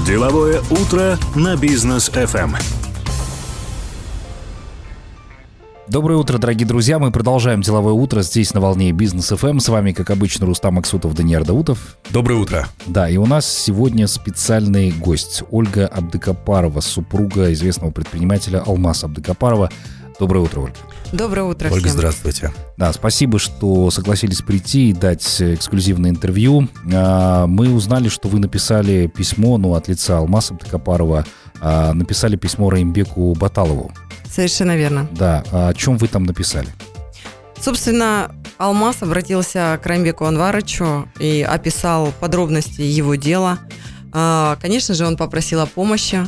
Деловое утро на бизнес FM. Доброе утро, дорогие друзья. Мы продолжаем деловое утро здесь на волне бизнес FM. С вами, как обычно, Рустам Аксутов, Даниил Даутов. Доброе утро. Да, и у нас сегодня специальный гость Ольга Абдыкапарова, супруга известного предпринимателя Алмаз Абдыкапарова. Доброе утро, Ольга. Доброе утро Ольга, всем. здравствуйте. Да, спасибо, что согласились прийти и дать эксклюзивное интервью. А, Мы узнали, что вы написали письмо, ну, от лица Алмаза Абдыкапарова, а, написали письмо Раимбеку Баталову. Совершенно верно. Да, а о чем вы там написали? Собственно, Алмаз обратился к Раймбеку Анварычу и описал подробности его дела. Конечно же, он попросил о помощи,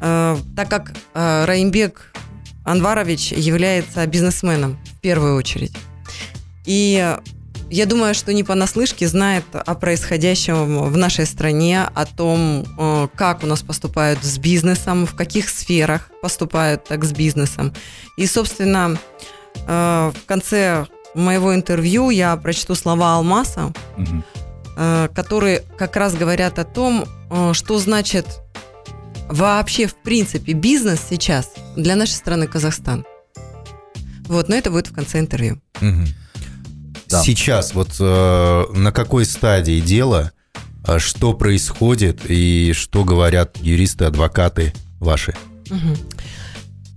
так как Раимбек Анварович является бизнесменом в первую очередь. И я думаю, что не понаслышке знает о происходящем в нашей стране, о том, э, как у нас поступают с бизнесом, в каких сферах поступают так с бизнесом. И, собственно, э, в конце моего интервью я прочту слова Алмаса, э, которые как раз говорят о том, э, что значит вообще в принципе бизнес сейчас для нашей страны Казахстан. Вот, но это будет в конце интервью. Мгм. Да. Сейчас вот э, на какой стадии дела, а что происходит и что говорят юристы, адвокаты ваши? Мгм.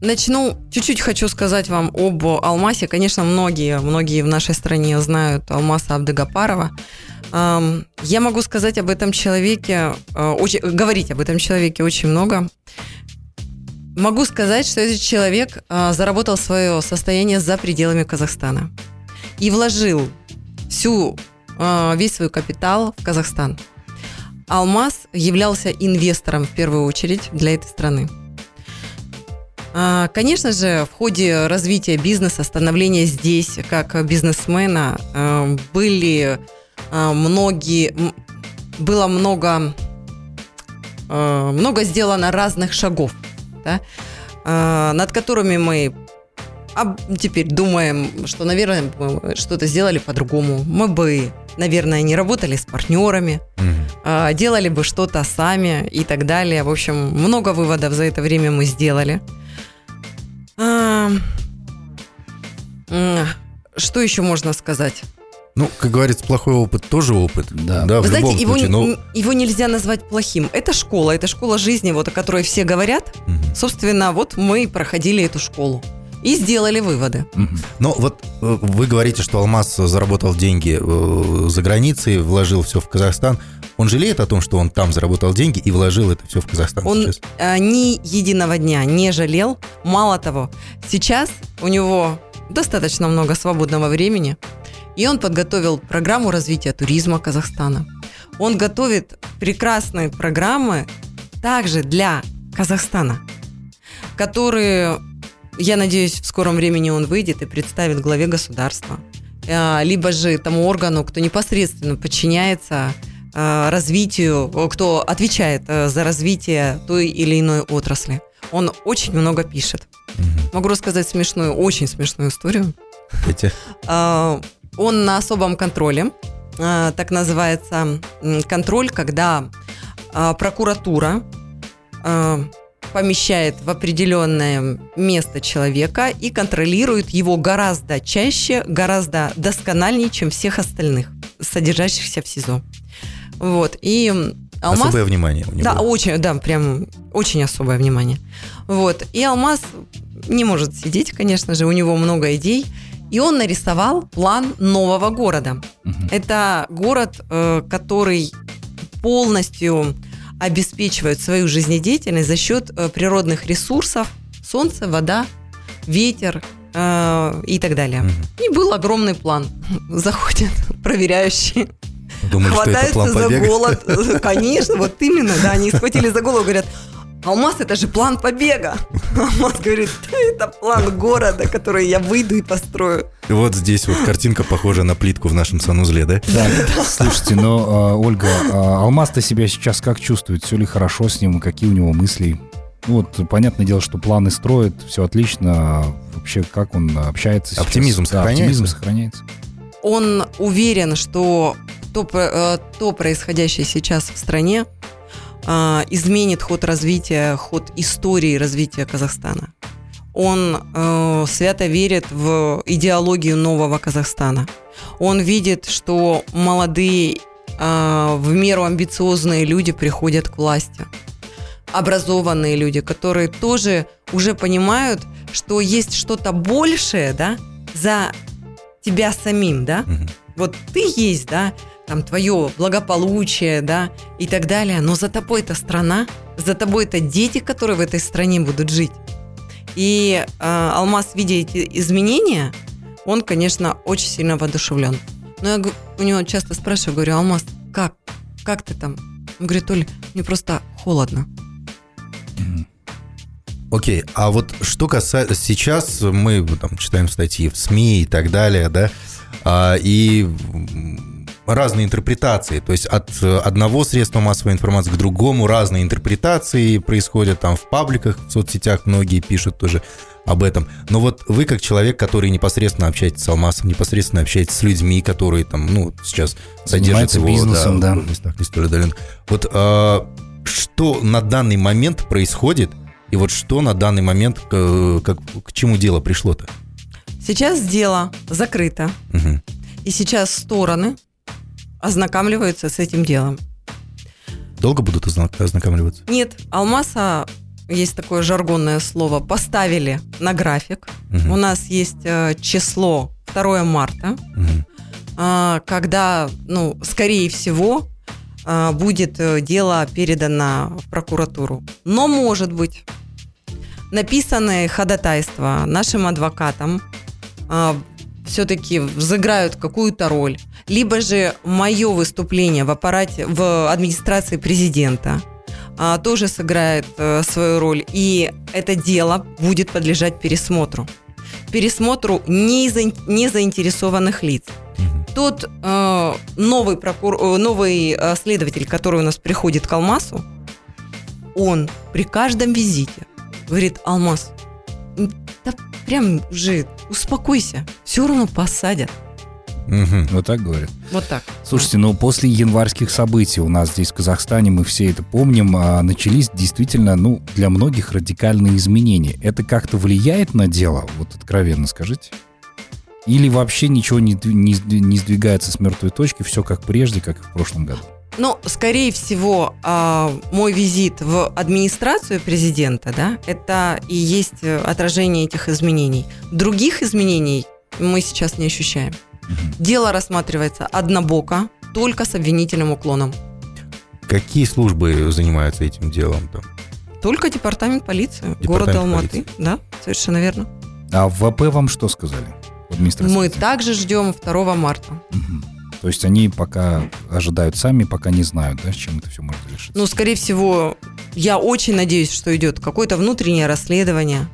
Начну, чуть-чуть хочу сказать вам об Алмасе. Конечно, многие, многие в нашей стране знают Алмаса Абдыгапарова. Я могу сказать об этом человеке, э, очень- говорить об этом человеке очень много. Могу сказать, что этот человек э, заработал свое состояние за пределами Казахстана и вложил всю, э, весь свой капитал в Казахстан. Алмаз являлся инвестором в первую очередь для этой страны. А, Конечно же, в ходе развития бизнеса, становления здесь как бизнесмена были многие, м, было много, э, много сделано разных шагов, да, э, над которыми мы теперь думаем, что, наверное, мы что-то сделали по-другому. Мы бы, наверное, не работали с партнерами, а, делали бы что-то сами и так далее. В общем, много выводов за это время мы сделали. А, Что еще можно сказать? Ну, как говорится, плохой опыт тоже опыт. Да. да в Вы знаете, любом его, случае. не- ну, его нельзя назвать плохим. Это школа, это школа жизни, вот о которой все говорят. мгм. Собственно, вот мы проходили эту школу и сделали выводы. Но вот э, вы говорите, что Алмаз заработал деньги э, за границей, вложил все в Казахстан. Он жалеет о том, что он там заработал деньги и вложил это все в Казахстан Он сейчас? э, ни единого дня не жалел. Мало того, сейчас у него достаточно много свободного времени, и он подготовил программу развития туризма Казахстана. Он готовит прекрасные программы также для Казахстана, которые, я надеюсь, в скором времени он выйдет и представит главе государства, э, либо же тому органу, кто непосредственно подчиняется э, развитию, о, кто отвечает э, за развитие той или иной отрасли. Он очень много пишет. Могу рассказать смешную, очень смешную историю. Хотите? Он на особом контроле. А, Так называется контроль, когда а, прокуратура а, помещает в определенное место человека и контролирует его гораздо чаще, гораздо доскональнее, чем всех остальных, содержащихся в СИЗО. Вот. И Алмаз... Особое внимание у него. Да, очень, да, прям очень особое внимание. Вот. И Алмаз не может сидеть, конечно же, у него много идей. И он нарисовал план нового города. Мгм. Это город, э, который полностью обеспечивает свою жизнедеятельность за счет э, природных ресурсов, солнце, вода, ветер э, и так далее. Мгм. И был огромный план. Заходят проверяющие, Думали, что это хватаются план за голод. Конечно, вот именно, да, они схватили за голову, говорят, Алмаз, это же план побега. Алмаз говорит, «Да, это план города, который я выйду и построю. И вот здесь вот картинка похожа на плитку в нашем санузле, да? Да, слушайте, но, а, Ольга, а Алмаз-то себя сейчас как чувствует? Все ли хорошо с ним? Какие у него мысли? Ну, Вот, понятное дело, что планы строит, все отлично. Вообще, как он общается сейчас? Оптимизм Да, сохраняется? оптимизм сохраняется. Он уверен, что то, э, то происходящее сейчас в стране, изменит ход развития, ход истории развития Казахстана. Он э, свято верит в идеологию нового Казахстана. Он видит, что молодые, э, в меру амбициозные люди приходят к власти. Образованные люди, которые тоже уже понимают, что есть что-то большее, да, за тебя самим, да. Мгм. Вот ты есть, да, там твое благополучие, да, и так далее, но за тобой это страна, за тобой это дети, которые в этой стране будут жить. И э, Алмаз, видя эти изменения, он, конечно, очень сильно воодушевлен. Но я у него часто спрашиваю, говорю, Алмаз, как? Как ты там? Он говорит, Оля, мне просто холодно. Окей, а вот что касается... Сейчас мы там читаем статьи в СМИ и так далее, да, а, и разные интерпретации, то есть от э, одного средства массовой информации к другому разные интерпретации происходят там в пабликах, в соцсетях многие пишут тоже об этом. Но вот вы как человек, который непосредственно общаетесь с Алмасом, непосредственно общаетесь с людьми, которые там, ну, сейчас содержат его бизнесом, да. в местах не столь. Вот а, что на данный момент происходит, и вот что на данный момент, к, как- к чему дело пришло-то? Сейчас дело закрыто, Мгм. и сейчас стороны ознакомливаются с этим делом. Долго будут озна- ознакомливаться? Нет, Алмаса, есть такое жаргонное слово, поставили на график. Мгм. У нас есть э, число 2 марта, а, когда, ну, скорее всего, а, будет э, дело передано в прокуратуру. Но, может быть, написанные ходатайства нашим адвокатам все-таки взыграют какую-то роль. Либо же мое выступление в аппарате, в администрации президента а, тоже сыграет э, свою роль. И это дело будет подлежать пересмотру. Пересмотру незаин- незаинтересованных лиц тот э, новый, прокур... э, новый э, следователь, который у нас приходит к Алмасу, он при каждом визите говорит, Алмаз, да прям уже успокойся, все равно посадят. Мгм. Вот так говорят. Вот так. Слушайте, ну после январских событий у нас здесь в Казахстане, мы все это помним, а, начались действительно, ну, для многих радикальные изменения. Это как-то влияет на дело? Вот откровенно скажите. Или вообще ничего не, не не сдвигается с мертвой точки, все как прежде, как и в прошлом году? Но, скорее всего, а, мой визит в администрацию президента, да, это и есть э, отражение этих изменений. Других изменений мы сейчас не ощущаем. Дело рассматривается однобоко, только с обвинительным уклоном. Какие службы занимаются этим делом? Там? Только департамент полиции Департамент города Алматы. полиции. Да, совершенно верно. А в ВП вам что сказали? Мы также ждем 2 марта. Мгм. То есть они пока ожидают сами, пока не знают, да, с чем это все может решиться. Ну, скорее всего, я очень надеюсь, что идет какое-то внутреннее расследование,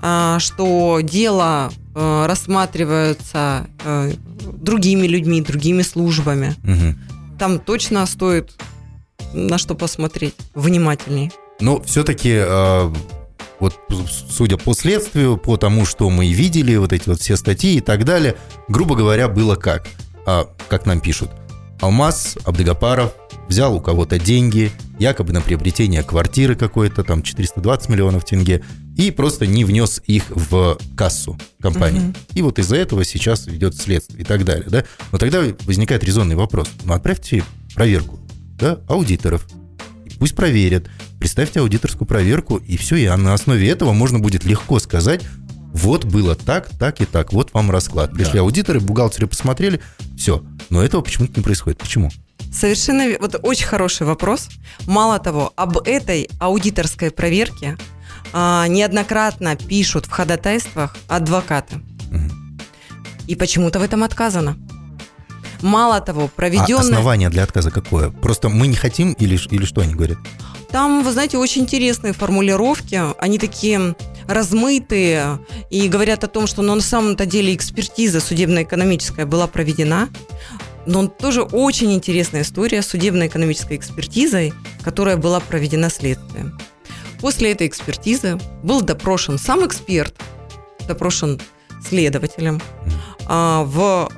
а, что дело э, рассматривается э, другими людьми, другими службами. Мгм. Там точно стоит на что посмотреть внимательнее. Но все-таки, вот судя по следствию, по тому, что мы видели, вот эти вот все статьи и так далее, грубо говоря, было как? А, как нам пишут, Алмаз Абдыгапаров взял у кого-то деньги, якобы на приобретение квартиры какой-то, там 420 миллионов тенге, и просто не внес их в кассу компании. Мгм. И вот из-за этого сейчас идет следствие и так далее. Да? Но тогда возникает резонный вопрос. Ну, отправьте проверку да, аудиторов. И Пусть проверят. Представьте аудиторскую проверку, и все, и на основе этого можно будет легко сказать, вот было так, так и так, вот вам расклад. Пришли Да. аудиторы, бухгалтеры посмотрели, все. Но этого почему-то не происходит. Почему? Совершенно, ве- вот очень хороший вопрос. Мало того, об этой аудиторской проверке а, неоднократно пишут в ходатайствах адвокаты. Мгм. И почему-то в этом отказано. Мало того, А проведенная... основание для отказа какое? Просто мы не хотим или, или что они говорят? Там, вы знаете, очень интересные формулировки. Они такие размытые и говорят о том, что ну, на самом-то деле экспертиза судебно-экономическая была проведена. Но тоже очень интересная история с судебно-экономической экспертизой, которая была проведена следствием. После этой экспертизы был допрошен сам эксперт, допрошен следователем. А в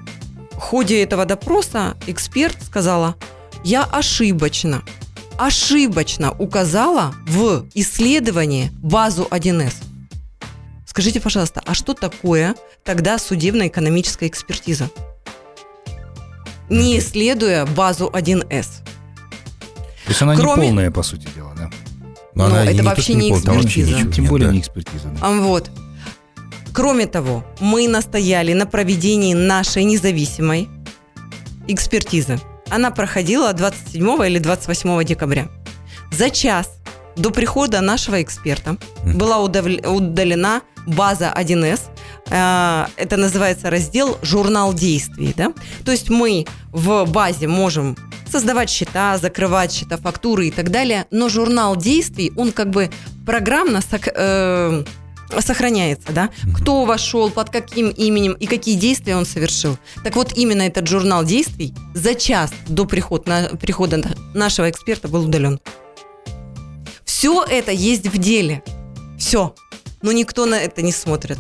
ходе этого допроса эксперт сказала, я ошибочно ошибочно указала в исследовании базу 1С. Скажите, пожалуйста, а что такое тогда судебно-экономическая экспертиза? Не исследуя базу 1С. То есть она Кроме- не полная, по сути дела, да? Но Ну, она это то, вообще не вообще экспертиза. ничего Тем нет, более да. не экспертиза. да. А, Вот. Кроме того, мы настояли на проведении нашей независимой экспертизы. Она проходила 27 или 28 декабря. За час до прихода нашего эксперта была удалена база 1С. Э, Это называется раздел «Журнал действий». Да? То есть мы в базе можем создавать счета, закрывать счета, фактуры и так далее, но журнал действий, он как бы программно э, сохраняется, да? Кто вошел, под каким именем и какие действия он совершил. Так вот, именно этот журнал действий за час до приход- на- прихода на- нашего эксперта был удален. Все это есть в деле. Все. Но никто на это не смотрит.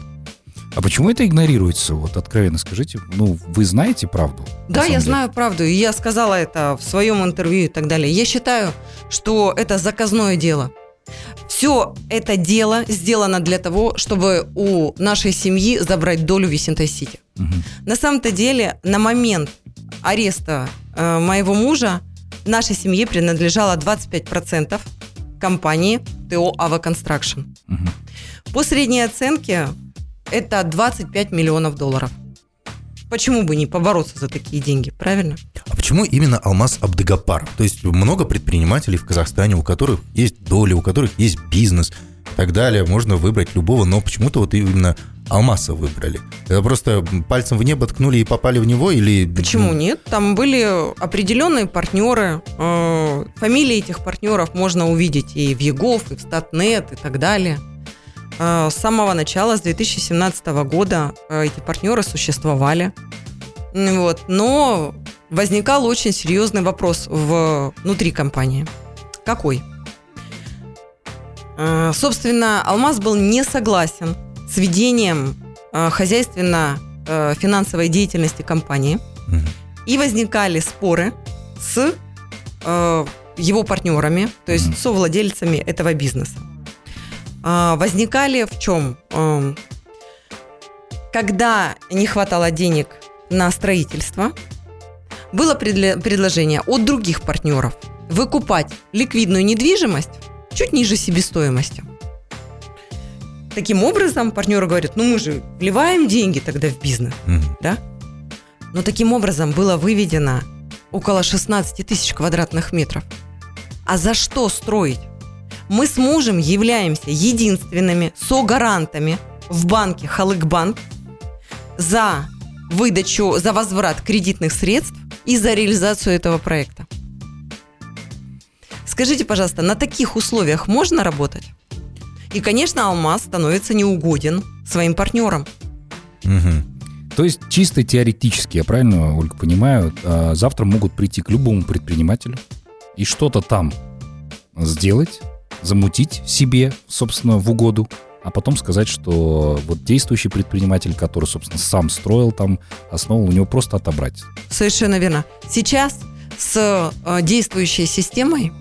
А почему это игнорируется? Вот откровенно скажите. Ну, вы знаете правду? Да, я деле? знаю правду, и я сказала это в своем интервью и так далее. Я считаю, что это заказное дело. Все это дело сделано для того, чтобы у нашей семьи забрать долю Висентай Сити. Мгм. На самом-то деле, на момент ареста э, моего мужа нашей семье принадлежало 25% компании ТО «Ава Констракшн». По средней оценке это 25 миллионов долларов. Почему бы не побороться за такие деньги, правильно? А почему именно Алмаз Абдыгапаров? То есть много предпринимателей в Казахстане, у которых есть доля, у которых есть бизнес и так далее. Можно выбрать любого, но почему-то вот именно Алмаза выбрали. Это просто пальцем в небо ткнули и попали в него или... Почему нет? Там были определенные партнеры. э, Фамилии этих партнеров можно увидеть и в ЕГОВ, и в Статнет, и так далее. Э, С самого начала, с 2017 года, э, эти партнеры существовали. Вот. Но возникал очень серьезный вопрос внутри компании. Какой? Э, Собственно, Алмаз был не согласен с ведением хозяйственно-финансовой деятельности компании. И возникали споры с его партнерами, то есть Мгм. совладельцами этого бизнеса. А, возникали в чем? Эм, когда не хватало денег на строительство, было предложение от других партнеров выкупать ликвидную недвижимость чуть ниже себестоимости. Таким образом, партнеры говорят, ну мы же вливаем деньги тогда в бизнес. Мгм. Но таким образом было выведено около 16 тысяч квадратных метров. А за что строить? Мы с мужем являемся единственными согарантами в банке Халыкбанк за выдачу, за возврат кредитных средств и за реализацию этого проекта. Скажите, пожалуйста, на таких условиях можно работать? И, конечно, Алмаз становится неугоден своим партнерам. Мгм. То есть чисто теоретически, я правильно, Ольга, понимаю, а, завтра могут прийти к любому предпринимателю и что-то там сделать, замутить себе, собственно, в угоду, а потом сказать, что вот действующий предприниматель, который, собственно, сам строил там, основу у него просто отобрать. Совершенно верно. Сейчас с э, действующей системой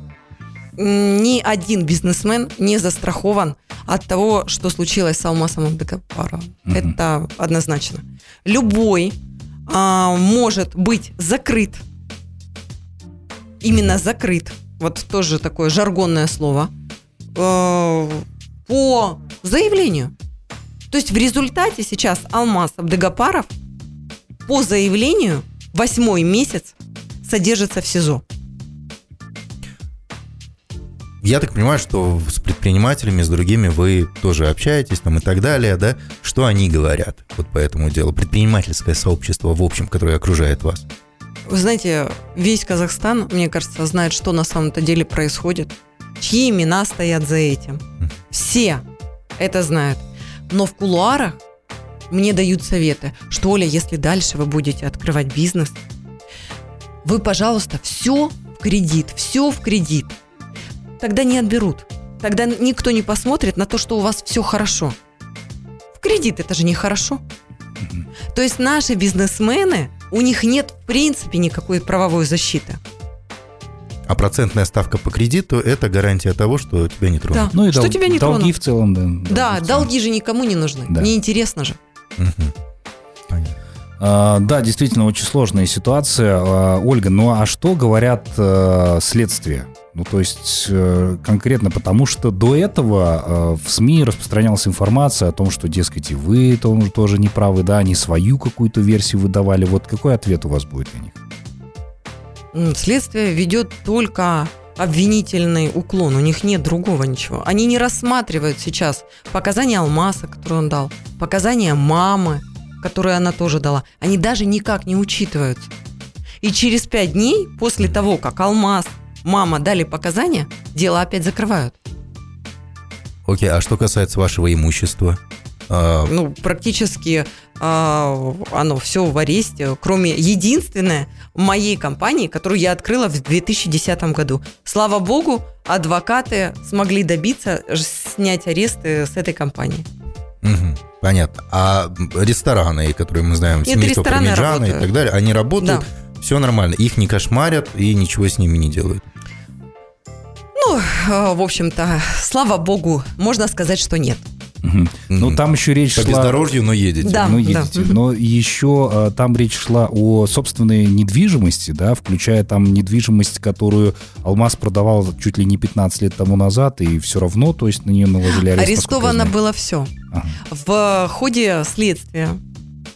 ни один бизнесмен не застрахован от того, что случилось с Алмасом Абдыкапаровым. Мгм. Это однозначно. Любой а, может быть закрыт. Именно закрыт. Вот тоже такое жаргонное слово. Э, по заявлению. То есть в результате сейчас Алмаз Абдыгапаров по заявлению восьмой месяц содержится в СИЗО. Я так понимаю, что с предпринимателями, с другими вы тоже общаетесь там и так далее, да? Что они говорят вот по этому делу? Предпринимательское сообщество в общем, которое окружает вас. Вы знаете, весь Казахстан, мне кажется, знает, что на самом-то деле происходит, чьи имена стоят за этим. Все это знают. Но в кулуарах мне дают советы, что, Оля, если дальше вы будете открывать бизнес, вы, пожалуйста, все в кредит, все в кредит. Тогда не отберут. Тогда никто не посмотрит на то, что у вас все хорошо. В кредит это же нехорошо. То есть наши бизнесмены, у них нет в принципе никакой правовой защиты. А процентная ставка по кредиту – это гарантия того, что тебя не тронут. Да. Ну и Что дол- тебя не долги тронут? в целом, да. Да, в целом. долги же никому не нужны. Да. Неинтересно же. Понятно. А, Да, действительно, очень сложная ситуация. А, Ольга, ну а что говорят э, следствия? Ну, то есть э, конкретно потому, что до этого э, в СМИ распространялась информация о том, что, дескать, и вы то- тоже не правы, да, они свою какую-то версию выдавали. Вот какой ответ у вас будет на них? Следствие ведет только обвинительный уклон, у них нет другого ничего. Они не рассматривают сейчас показания Алмаса, которые он дал, показания мамы, которые она тоже дала. Они даже никак не учитываются. И через пять дней после того, как Алмаз, мама дали показания, дело опять закрывают. Окей, а что касается вашего имущества? А, Ну, практически а, оно все в аресте, кроме единственной моей компании, которую я открыла в 2010 году. Слава богу, адвокаты смогли добиться снять аресты с этой компании. мгм, понятно. А рестораны, которые мы знаем, Нет, семейство Пармиджана и так далее, они работают, все нормально, их не кошмарят и ничего с ними не делают. Ну, э, в общем-то, слава богу, можно сказать, что нет. Ну, там еще речь По шла... бездорожью, но едете. Да. ну, едете. Но еще а, там речь шла о собственной недвижимости, да, включая там недвижимость, которую Алмаз продавал чуть ли не 15 лет тому назад, и все равно, то есть на нее наложили арест. Арестовано было все. Ага. В ходе следствия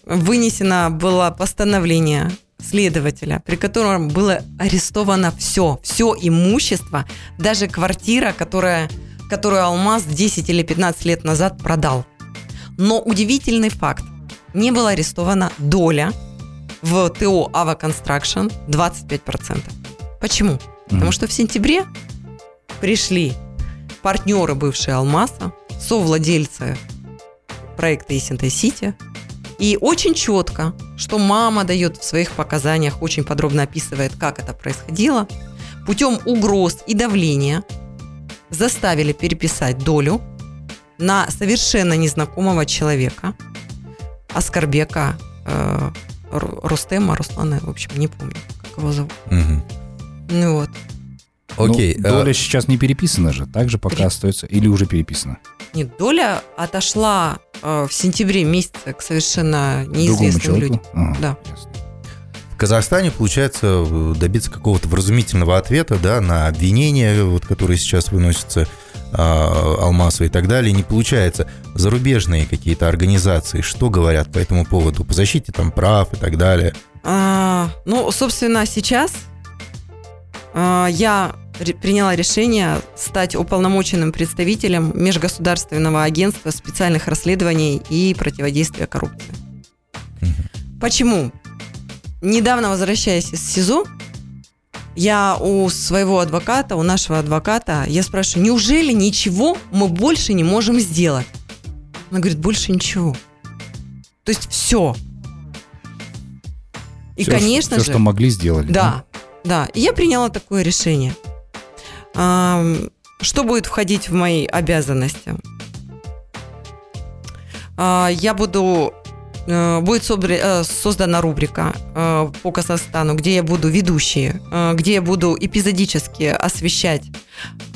вынесено было постановление следователя, при котором было арестовано все, все имущество, даже квартира, которая, которую Алмаз 10 или 15 лет назад продал. Но удивительный факт, не была арестована доля в ТО «Ава Construction» 25%. Почему? Потому Мгм. что в сентябре пришли партнеры бывшие Алмаза, совладельцы проекта Исентай Сити. И очень четко, что мама дает в своих показаниях, очень подробно описывает, как это происходило, путем угроз и давления заставили переписать долю на совершенно незнакомого человека, Аскарбека э, Ру- Рустема, Руслана, в общем, не помню, как его зовут. Мгм. Ну вот. Окей. Ну, а, доля сейчас не переписана же, также пока Пере- остается, или уже переписана? Нет, доля отошла э, в сентябре месяце к совершенно неизвестным человеку? людям. Ага, Да. ясно. В Казахстане получается э, добиться какого-то вразумительного ответа да, на обвинения, вот, которые сейчас выносятся а, Алмасу и так далее, не получается. Зарубежные какие-то организации, что говорят по этому поводу? По защите там прав и так далее. А, ну, собственно, сейчас а, я приняла решение стать уполномоченным представителем Межгосударственного агентства специальных расследований и противодействия коррупции. Почему? Недавно возвращаясь из СИЗО, я у своего адвоката, у нашего адвоката, я спрашиваю, неужели ничего мы больше не можем сделать? Она говорит, больше ничего. То есть все. И, Всё, конечно все, же, что могли, сделали. да, да. И я приняла такое решение. Что будет входить в мои обязанности? А, Я буду будет собра- э, создана рубрика э, по Казахстану, где я буду ведущей, э, где я буду эпизодически освещать,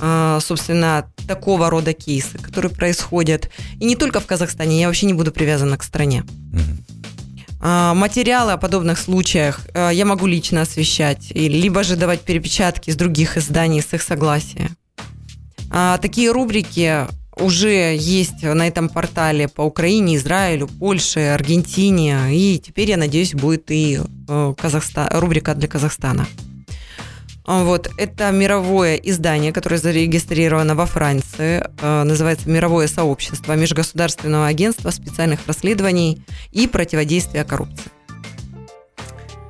э, собственно, такого рода кейсы, которые происходят. И не только в Казахстане, я вообще не буду привязана к стране. Материалы о подобных случаях э, я могу лично освещать, либо же давать перепечатки из других изданий с их согласия. А, Такие рубрики уже есть на этом портале по Украине, Израилю, Польше, Аргентине, и теперь, я надеюсь, будет и э, Казахста- рубрика для Казахстана. А, Вот, это мировое издание, которое зарегистрировано во Франции, э, называется «Мировое сообщество Межгосударственного агентства специальных расследований и противодействия коррупции».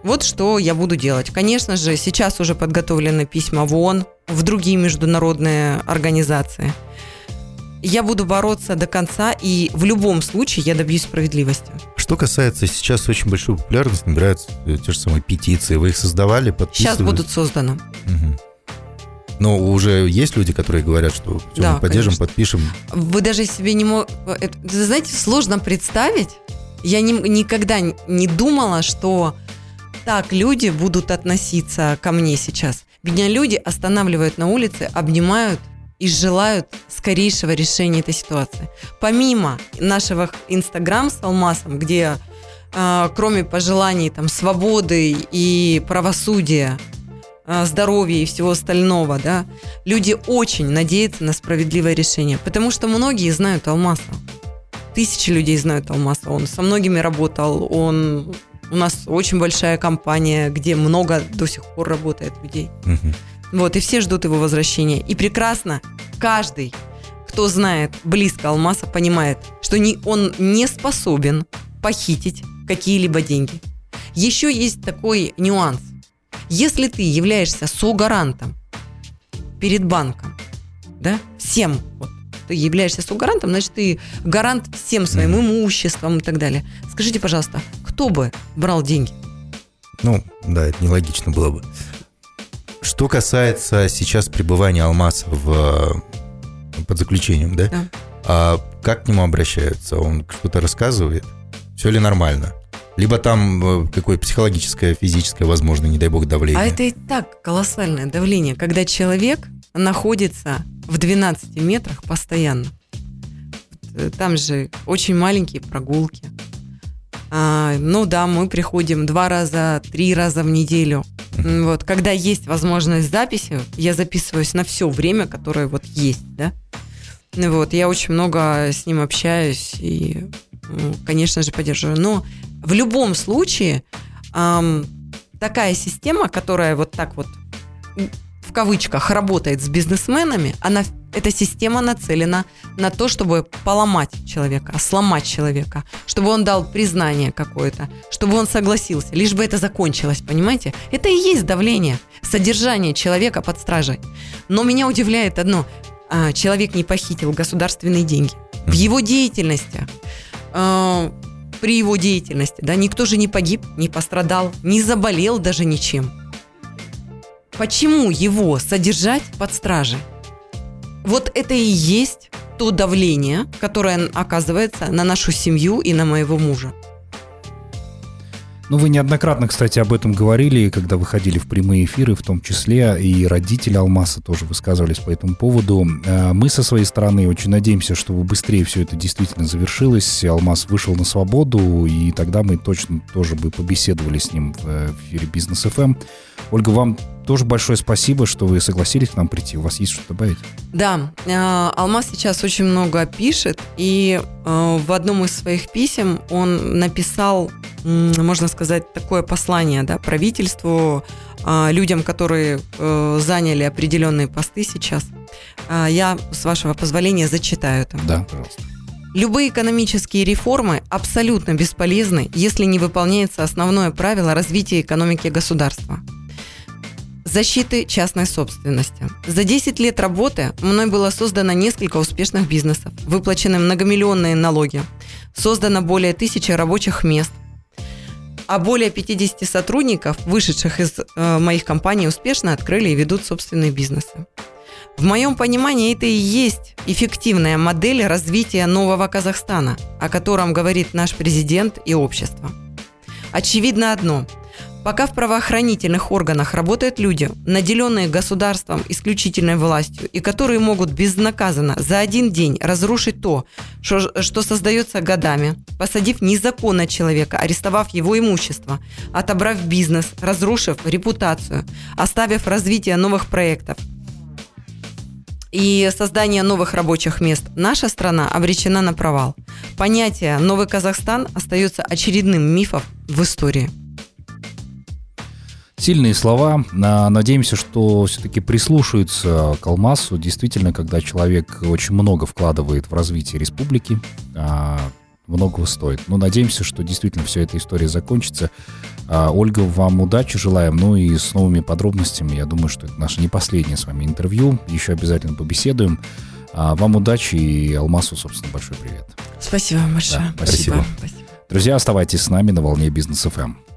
Вот что я буду делать. Конечно же, сейчас уже подготовлены письма в ООН, в другие международные организации. Я буду бороться до конца, и в любом случае я добьюсь справедливости. Что касается сейчас очень большую популярность набирают э, те же самые петиции. Вы их создавали, подписывали? Сейчас будут созданы. Мгм. Но уже есть люди, которые говорят, что Да, мы поддержим, конечно. подпишем. Вы даже себе не можете... Знаете, сложно представить. Я не- никогда не думала, что так люди будут относиться ко мне сейчас. Меня люди останавливают на улице, обнимают и желают скорейшего решения этой ситуации. Помимо нашего Инстаграм с Алмасом, где э, кроме пожеланий там свободы и правосудия, э, здоровья и всего остального, да, люди очень надеются на справедливое решение, потому что многие знают Алмаса. Тысячи людей знают Алмаса. Он со многими работал, он у нас очень большая компания, где много до сих пор работает людей. Вот, и все ждут его возвращения. И прекрасно каждый, кто знает близко Алмаса, понимает, что не, он не способен похитить какие-либо деньги. Еще есть такой нюанс. Если ты являешься согарантом перед банком, да, всем, вот, ты являешься согарантом, значит, ты гарант всем своим имуществом и так далее. Скажите, пожалуйста, кто бы брал деньги? Ну, да, это нелогично было бы. Что касается сейчас пребывания Алмаса в, под заключением, да? Да. А как к нему обращаются? Он что-то рассказывает? Все ли нормально? Либо там э, какое психологическое, физическое, возможно, не дай бог, давление. А это и так колоссальное давление, когда человек находится в 12 метрах постоянно. Э, Там же очень маленькие прогулки. А, ну да, мы приходим два раза, три раза в неделю. Вот, когда есть возможность записи, я записываюсь на все время, которое вот есть, да. Ну Вот, я очень много с ним общаюсь и, ну, конечно же, поддерживаю. Но в любом случае ам, такая система, которая вот так вот в кавычках работает с бизнесменами, она эта система нацелена на то, чтобы поломать человека, сломать человека, чтобы он дал признание какое-то, чтобы он согласился, лишь бы это закончилось, понимаете? Это и есть давление, содержание человека под стражей. Но меня удивляет одно. А, Человек не похитил государственные деньги. В его деятельности, а, при его деятельности, да, никто же не погиб, не пострадал, не заболел даже ничем. Почему его содержать под стражей? Вот это и есть то давление, которое оказывается на нашу семью и на моего мужа. Ну, вы неоднократно, кстати, об этом говорили, когда выходили в прямые эфиры, в том числе и родители Алмаса тоже высказывались по этому поводу. Э, Мы со своей стороны очень надеемся, что быстрее все это действительно завершилось. Алмаз вышел на свободу, и тогда мы точно тоже бы побеседовали с ним в э, эфире Бизнес ФМ. Ольга, вам тоже большое спасибо, что вы согласились к нам прийти. У вас есть что добавить? Да, э, Алмаз сейчас очень много пишет, и э, в одном из своих писем он написал, можно сказать, такое послание да, правительству, э, людям, которые заняли определенные посты сейчас. Я, с вашего позволения, зачитаю это. Да, пожалуйста. Любые экономические реформы абсолютно бесполезны, если не выполняется основное правило развития экономики государства – защиты частной собственности. За 10 лет работы мной было создано несколько успешных бизнесов, выплачены многомиллионные налоги, создано более тысячи рабочих мест, а более 50 сотрудников, вышедших из э, моих компаний, успешно открыли и ведут собственные бизнесы. В моем понимании это и есть эффективная модель развития нового Казахстана, о котором говорит наш президент и общество. Очевидно одно. Пока в правоохранительных органах работают люди, наделенные государством исключительной властью, и которые могут безнаказанно за один день разрушить то, что, что создается годами, посадив незаконно человека, арестовав его имущество, отобрав бизнес, разрушив репутацию, оставив развитие новых проектов, и создание новых рабочих мест, наша страна обречена на провал. Понятие «Новый Казахстан» остается очередным мифом в истории. Сильные слова. А, Надеемся, что все-таки прислушаются к Алмасу. Действительно, когда человек очень много вкладывает в развитие республики, а, многого стоит. Но надеемся, что действительно вся эта история закончится. А, Ольга, вам удачи желаем. Ну и с новыми подробностями. Я думаю, что это наше не последнее с вами интервью. Еще обязательно побеседуем. Вам удачи и Алмасу, собственно, большой привет. Спасибо вам большое. Да, спасибо. спасибо. Друзья, оставайтесь с нами на волне бизнес ФМ.